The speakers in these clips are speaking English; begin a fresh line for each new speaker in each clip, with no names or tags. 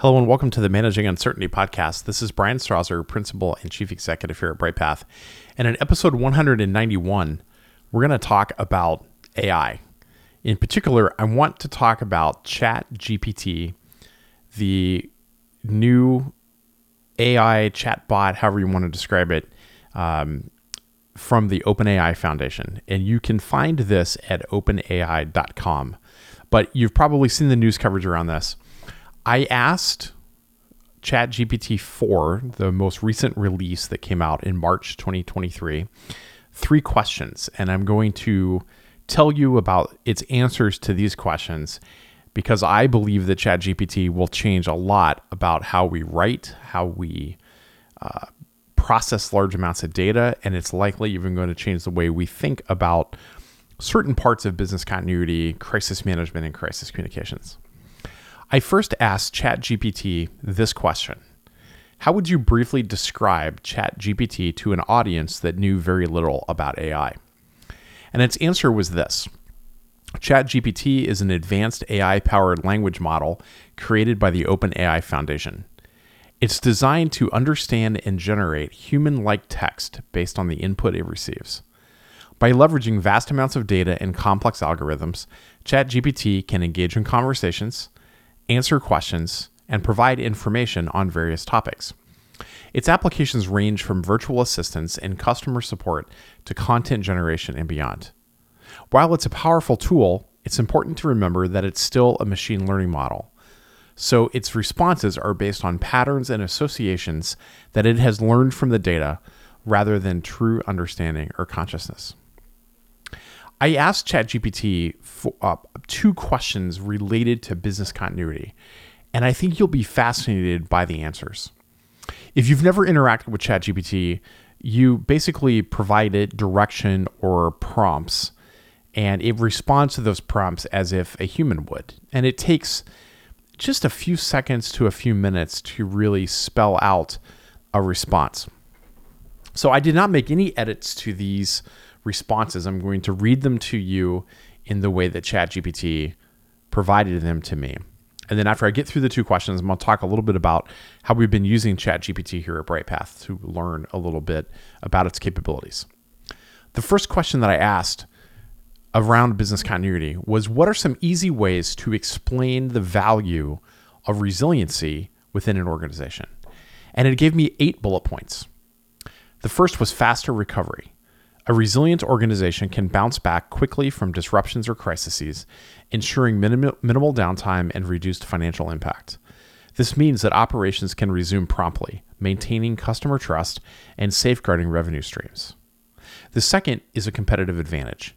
Hello and welcome to the Managing Uncertainty podcast. This is Bryan Strawser, Principal and Chief Executive here at Bryghtpath. And in episode 191, we're going to talk about AI. In particular, I want to talk about ChatGPT, the new AI chatbot, however you want to describe it, um, from the OpenAI Foundation. And you can find this at openai.com. But you've probably seen the news coverage around this. I asked ChatGPT 4, the most recent release that came out in March 2023, three questions. And I'm going to tell you about its answers to these questions because I believe that ChatGPT will change a lot about how we write, how we uh, process large amounts of data, and it's likely even going to change the way we think about certain parts of business continuity, crisis management, and crisis communications. I first asked ChatGPT this question How would you briefly describe ChatGPT to an audience that knew very little about AI? And its answer was this ChatGPT is an advanced AI powered language model created by the OpenAI Foundation. It's designed to understand and generate human like text based on the input it receives. By leveraging vast amounts of data and complex algorithms, ChatGPT can engage in conversations, answer questions, and provide information on various topics. Its applications range from virtual assistants and customer support to content generation and beyond. While it's a powerful tool, it's important to remember that it's still a machine learning model. So its responses are based on patterns and associations that it has learned from the data rather than true understanding or consciousness. I asked ChatGPT for, uh, two questions related to business continuity, and I think you'll be fascinated by the answers. If you've never interacted with ChatGPT, you basically provide it direction or prompts, and it responds to those prompts as if a human would. And it takes just a few seconds to a few minutes to really spell out a response. So I did not make any edits to these responses. I'm going to read them to you in the way that ChatGPT provided them to me. And then after I get through the two questions, I'm going to talk a little bit about how we've been using ChatGPT here at Bryghtpath to learn a little bit about its capabilities. The first question that I asked around business continuity was what are some easy ways to explain the value of resiliency within an organization? And it gave me eight bullet points. The first was faster recovery. A resilient organization can bounce back quickly from disruptions or crises, ensuring minimal, minimal downtime and reduced financial impact. This means that operations can resume promptly, maintaining customer trust and safeguarding revenue streams. The second is a competitive advantage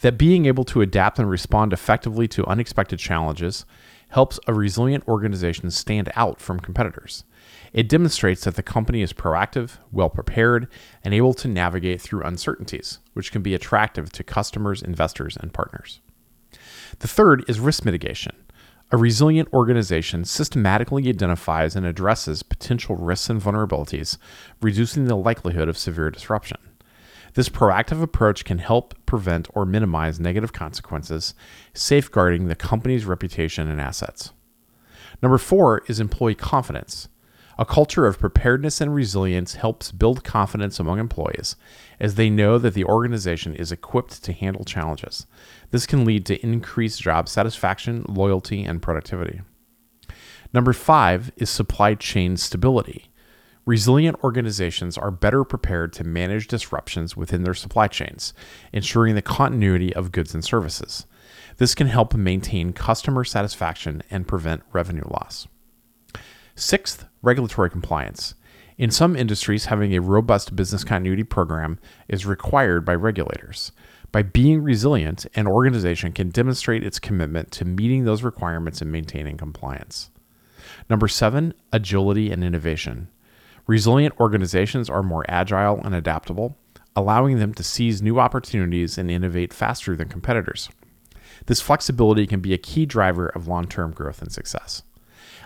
that being able to adapt and respond effectively to unexpected challenges helps a resilient organization stand out from competitors. It demonstrates that the company is proactive, well prepared, and able to navigate through uncertainties, which can be attractive to customers, investors, and partners. The third is risk mitigation. A resilient organization systematically identifies and addresses potential risks and vulnerabilities, reducing the likelihood of severe disruption. This proactive approach can help prevent or minimize negative consequences, safeguarding the company's reputation and assets. Number four is employee confidence. A culture of preparedness and resilience helps build confidence among employees as they know that the organization is equipped to handle challenges. This can lead to increased job satisfaction, loyalty, and productivity. Number five is supply chain stability. Resilient organizations are better prepared to manage disruptions within their supply chains, ensuring the continuity of goods and services. This can help maintain customer satisfaction and prevent revenue loss. Sixth, regulatory compliance. In some industries, having a robust business continuity program is required by regulators. By being resilient, an organization can demonstrate its commitment to meeting those requirements and maintaining compliance. Number seven, agility and innovation. Resilient organizations are more agile and adaptable, allowing them to seize new opportunities and innovate faster than competitors. This flexibility can be a key driver of long term growth and success.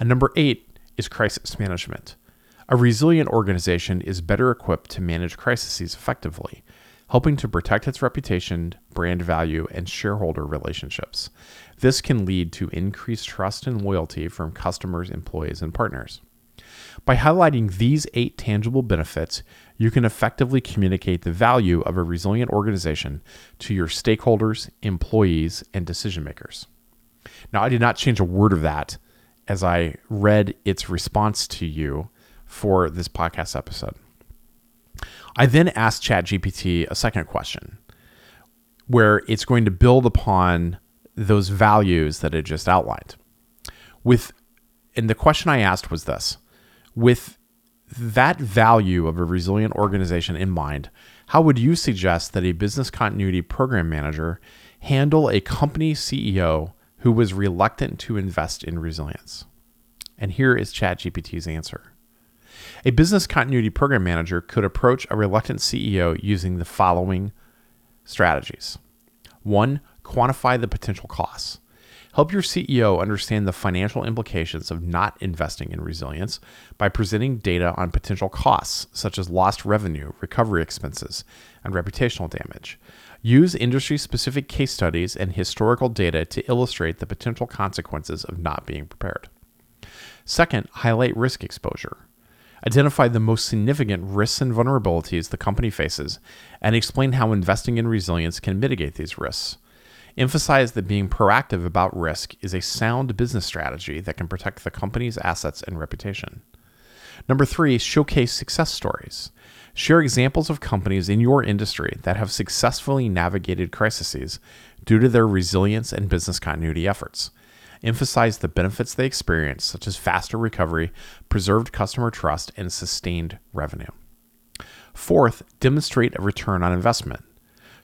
And number eight, is crisis management. A resilient organization is better equipped to manage crises effectively. helping to protect its reputation, brand value, and shareholder relationships. This can lead to increased trust and loyalty from customers, employees, and partners. By highlighting these eight tangible benefits, you can effectively communicate the value of a resilient organization to your stakeholders, employees, and decision makers. Now, I did not change a word of that as I read its response to you for this podcast episode. I then asked ChatGPT a second question where it's going to build upon those values that it just outlined. With and the question I asked was this with that value of a resilient organization in mind, how would you suggest that a business continuity program manager handle a company CEO who was reluctant to invest in resilience? And here is ChatGPT's answer. A business continuity program manager could approach a reluctant CEO using the following strategies. One, quantify the potential costs. Help your CEO understand the financial implications of not investing in resilience by presenting data on potential costs, such as lost revenue, recovery expenses, and reputational damage. Use industry specific case studies and historical data to illustrate the potential consequences of not being prepared. Second, highlight risk exposure. Identify the most significant risks and vulnerabilities the company faces and explain how investing in resilience can mitigate these risks. Emphasize that being proactive about risk is a sound business strategy that can protect the company's assets and reputation. Number three, showcase success stories. Share examples of companies in your industry that have successfully navigated crises due to their resilience and business continuity efforts. Emphasize the benefits they experience, such as faster recovery, preserved customer trust, and sustained revenue. Fourth, demonstrate a return on investment.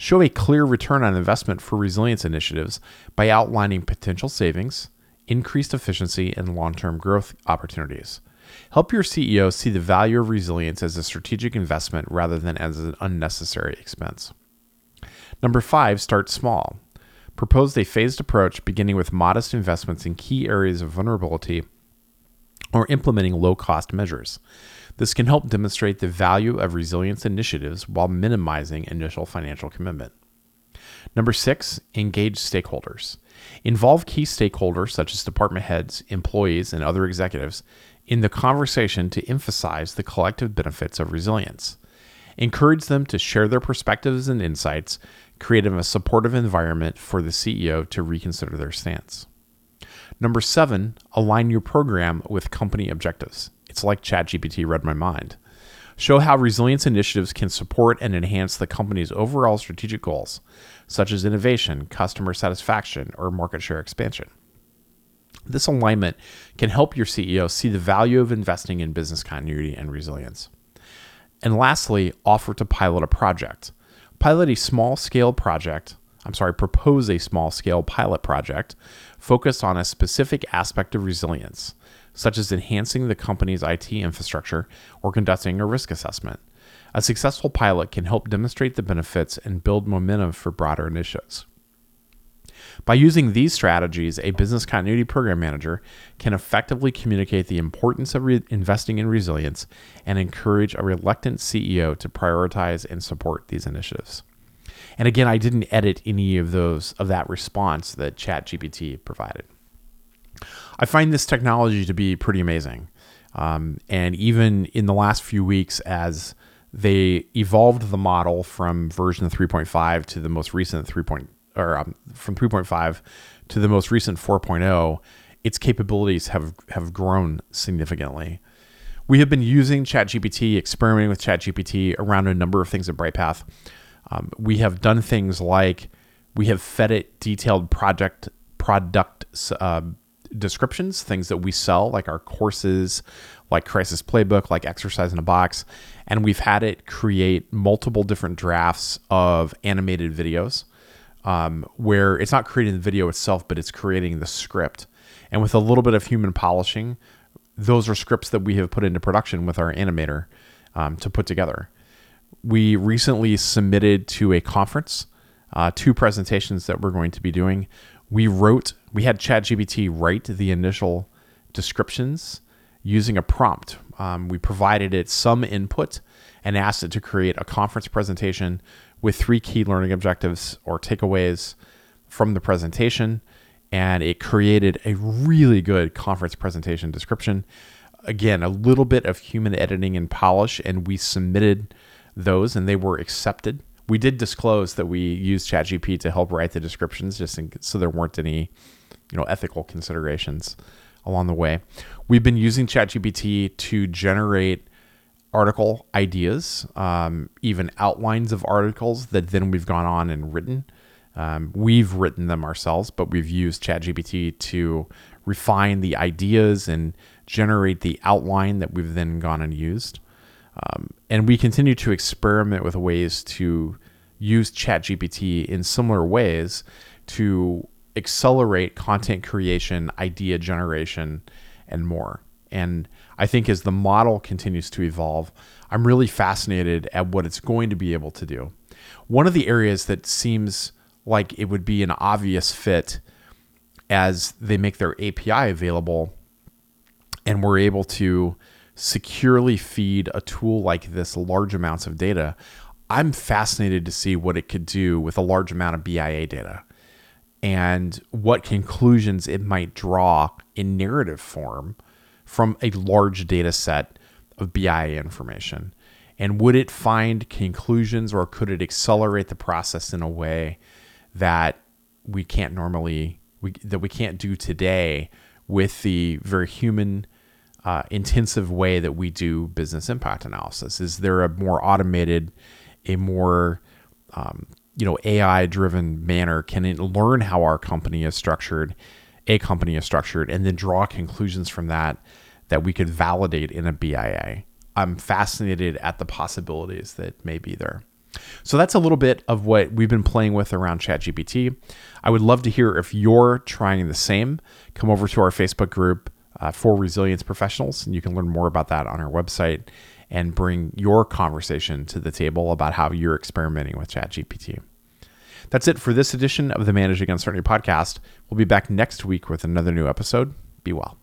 Show a clear return on investment for resilience initiatives by outlining potential savings, increased efficiency, and long term growth opportunities. Help your CEO see the value of resilience as a strategic investment rather than as an unnecessary expense. Number five, start small. Propose a phased approach beginning with modest investments in key areas of vulnerability or implementing low cost measures. This can help demonstrate the value of resilience initiatives while minimizing initial financial commitment. Number six, engage stakeholders. Involve key stakeholders such as department heads, employees, and other executives in the conversation to emphasize the collective benefits of resilience. Encourage them to share their perspectives and insights, creating a supportive environment for the CEO to reconsider their stance. Number seven, align your program with company objectives. It's like ChatGPT read my mind. Show how resilience initiatives can support and enhance the company's overall strategic goals, such as innovation, customer satisfaction, or market share expansion. This alignment can help your CEO see the value of investing in business continuity and resilience. And lastly, offer to pilot a project. Pilot a small scale project, I'm sorry, propose a small scale pilot project focused on a specific aspect of resilience such as enhancing the company's IT infrastructure or conducting a risk assessment. A successful pilot can help demonstrate the benefits and build momentum for broader initiatives. By using these strategies, a business continuity program manager can effectively communicate the importance of re- investing in resilience and encourage a reluctant CEO to prioritize and support these initiatives. And again, I didn't edit any of those of that response that ChatGPT provided. I find this technology to be pretty amazing. Um, and even in the last few weeks, as they evolved the model from version 3.5 to the most recent 3. Point, or um, from 3.5 to the most recent 4.0, its capabilities have have grown significantly. We have been using ChatGPT, experimenting with ChatGPT around a number of things at Bryghtpath. Um, we have done things like we have fed it detailed project product uh, descriptions, things that we sell, like our courses, like Crisis Playbook, like Exercise in a Box. And we've had it create multiple different drafts of animated videos um, where it's not creating the video itself, but it's creating the script. And with a little bit of human polishing, those are scripts that we have put into production with our animator um, to put together. We recently submitted to a conference uh, two presentations that we're going to be doing we wrote, we had ChatGPT write the initial descriptions using a prompt. Um, we provided it some input and asked it to create a conference presentation with three key learning objectives or takeaways from the presentation. And it created a really good conference presentation description. Again, a little bit of human editing and polish, and we submitted those and they were accepted. We did disclose that we used ChatGPT to help write the descriptions just in, so there weren't any, you know, ethical considerations along the way. We've been using ChatGPT to generate article ideas, um, even outlines of articles that then we've gone on and written. Um, we've written them ourselves, but we've used ChatGPT to refine the ideas and generate the outline that we've then gone and used. Um, and we continue to experiment with ways to use ChatGPT in similar ways to accelerate content creation, idea generation, and more. And I think as the model continues to evolve, I'm really fascinated at what it's going to be able to do. One of the areas that seems like it would be an obvious fit as they make their API available and we're able to securely feed a tool like this large amounts of data, I'm fascinated to see what it could do with a large amount of BIA data and what conclusions it might draw in narrative form from a large data set of BIA information. And would it find conclusions or could it accelerate the process in a way that we can't normally we, that we can't do today with the very human uh, intensive way that we do business impact analysis? Is there a more automated, a more um, you know AI driven manner? Can it learn how our company is structured, a company is structured, and then draw conclusions from that that we could validate in a BIA? I'm fascinated at the possibilities that may be there. So that's a little bit of what we've been playing with around ChatGPT. I would love to hear if you're trying the same. Come over to our Facebook group uh, for resilience professionals, and you can learn more about that on our website and bring your conversation to the table about how you're experimenting with ChatGPT. That's it for this edition of the Managing Uncertainty podcast. We'll be back next week with another new episode. Be well.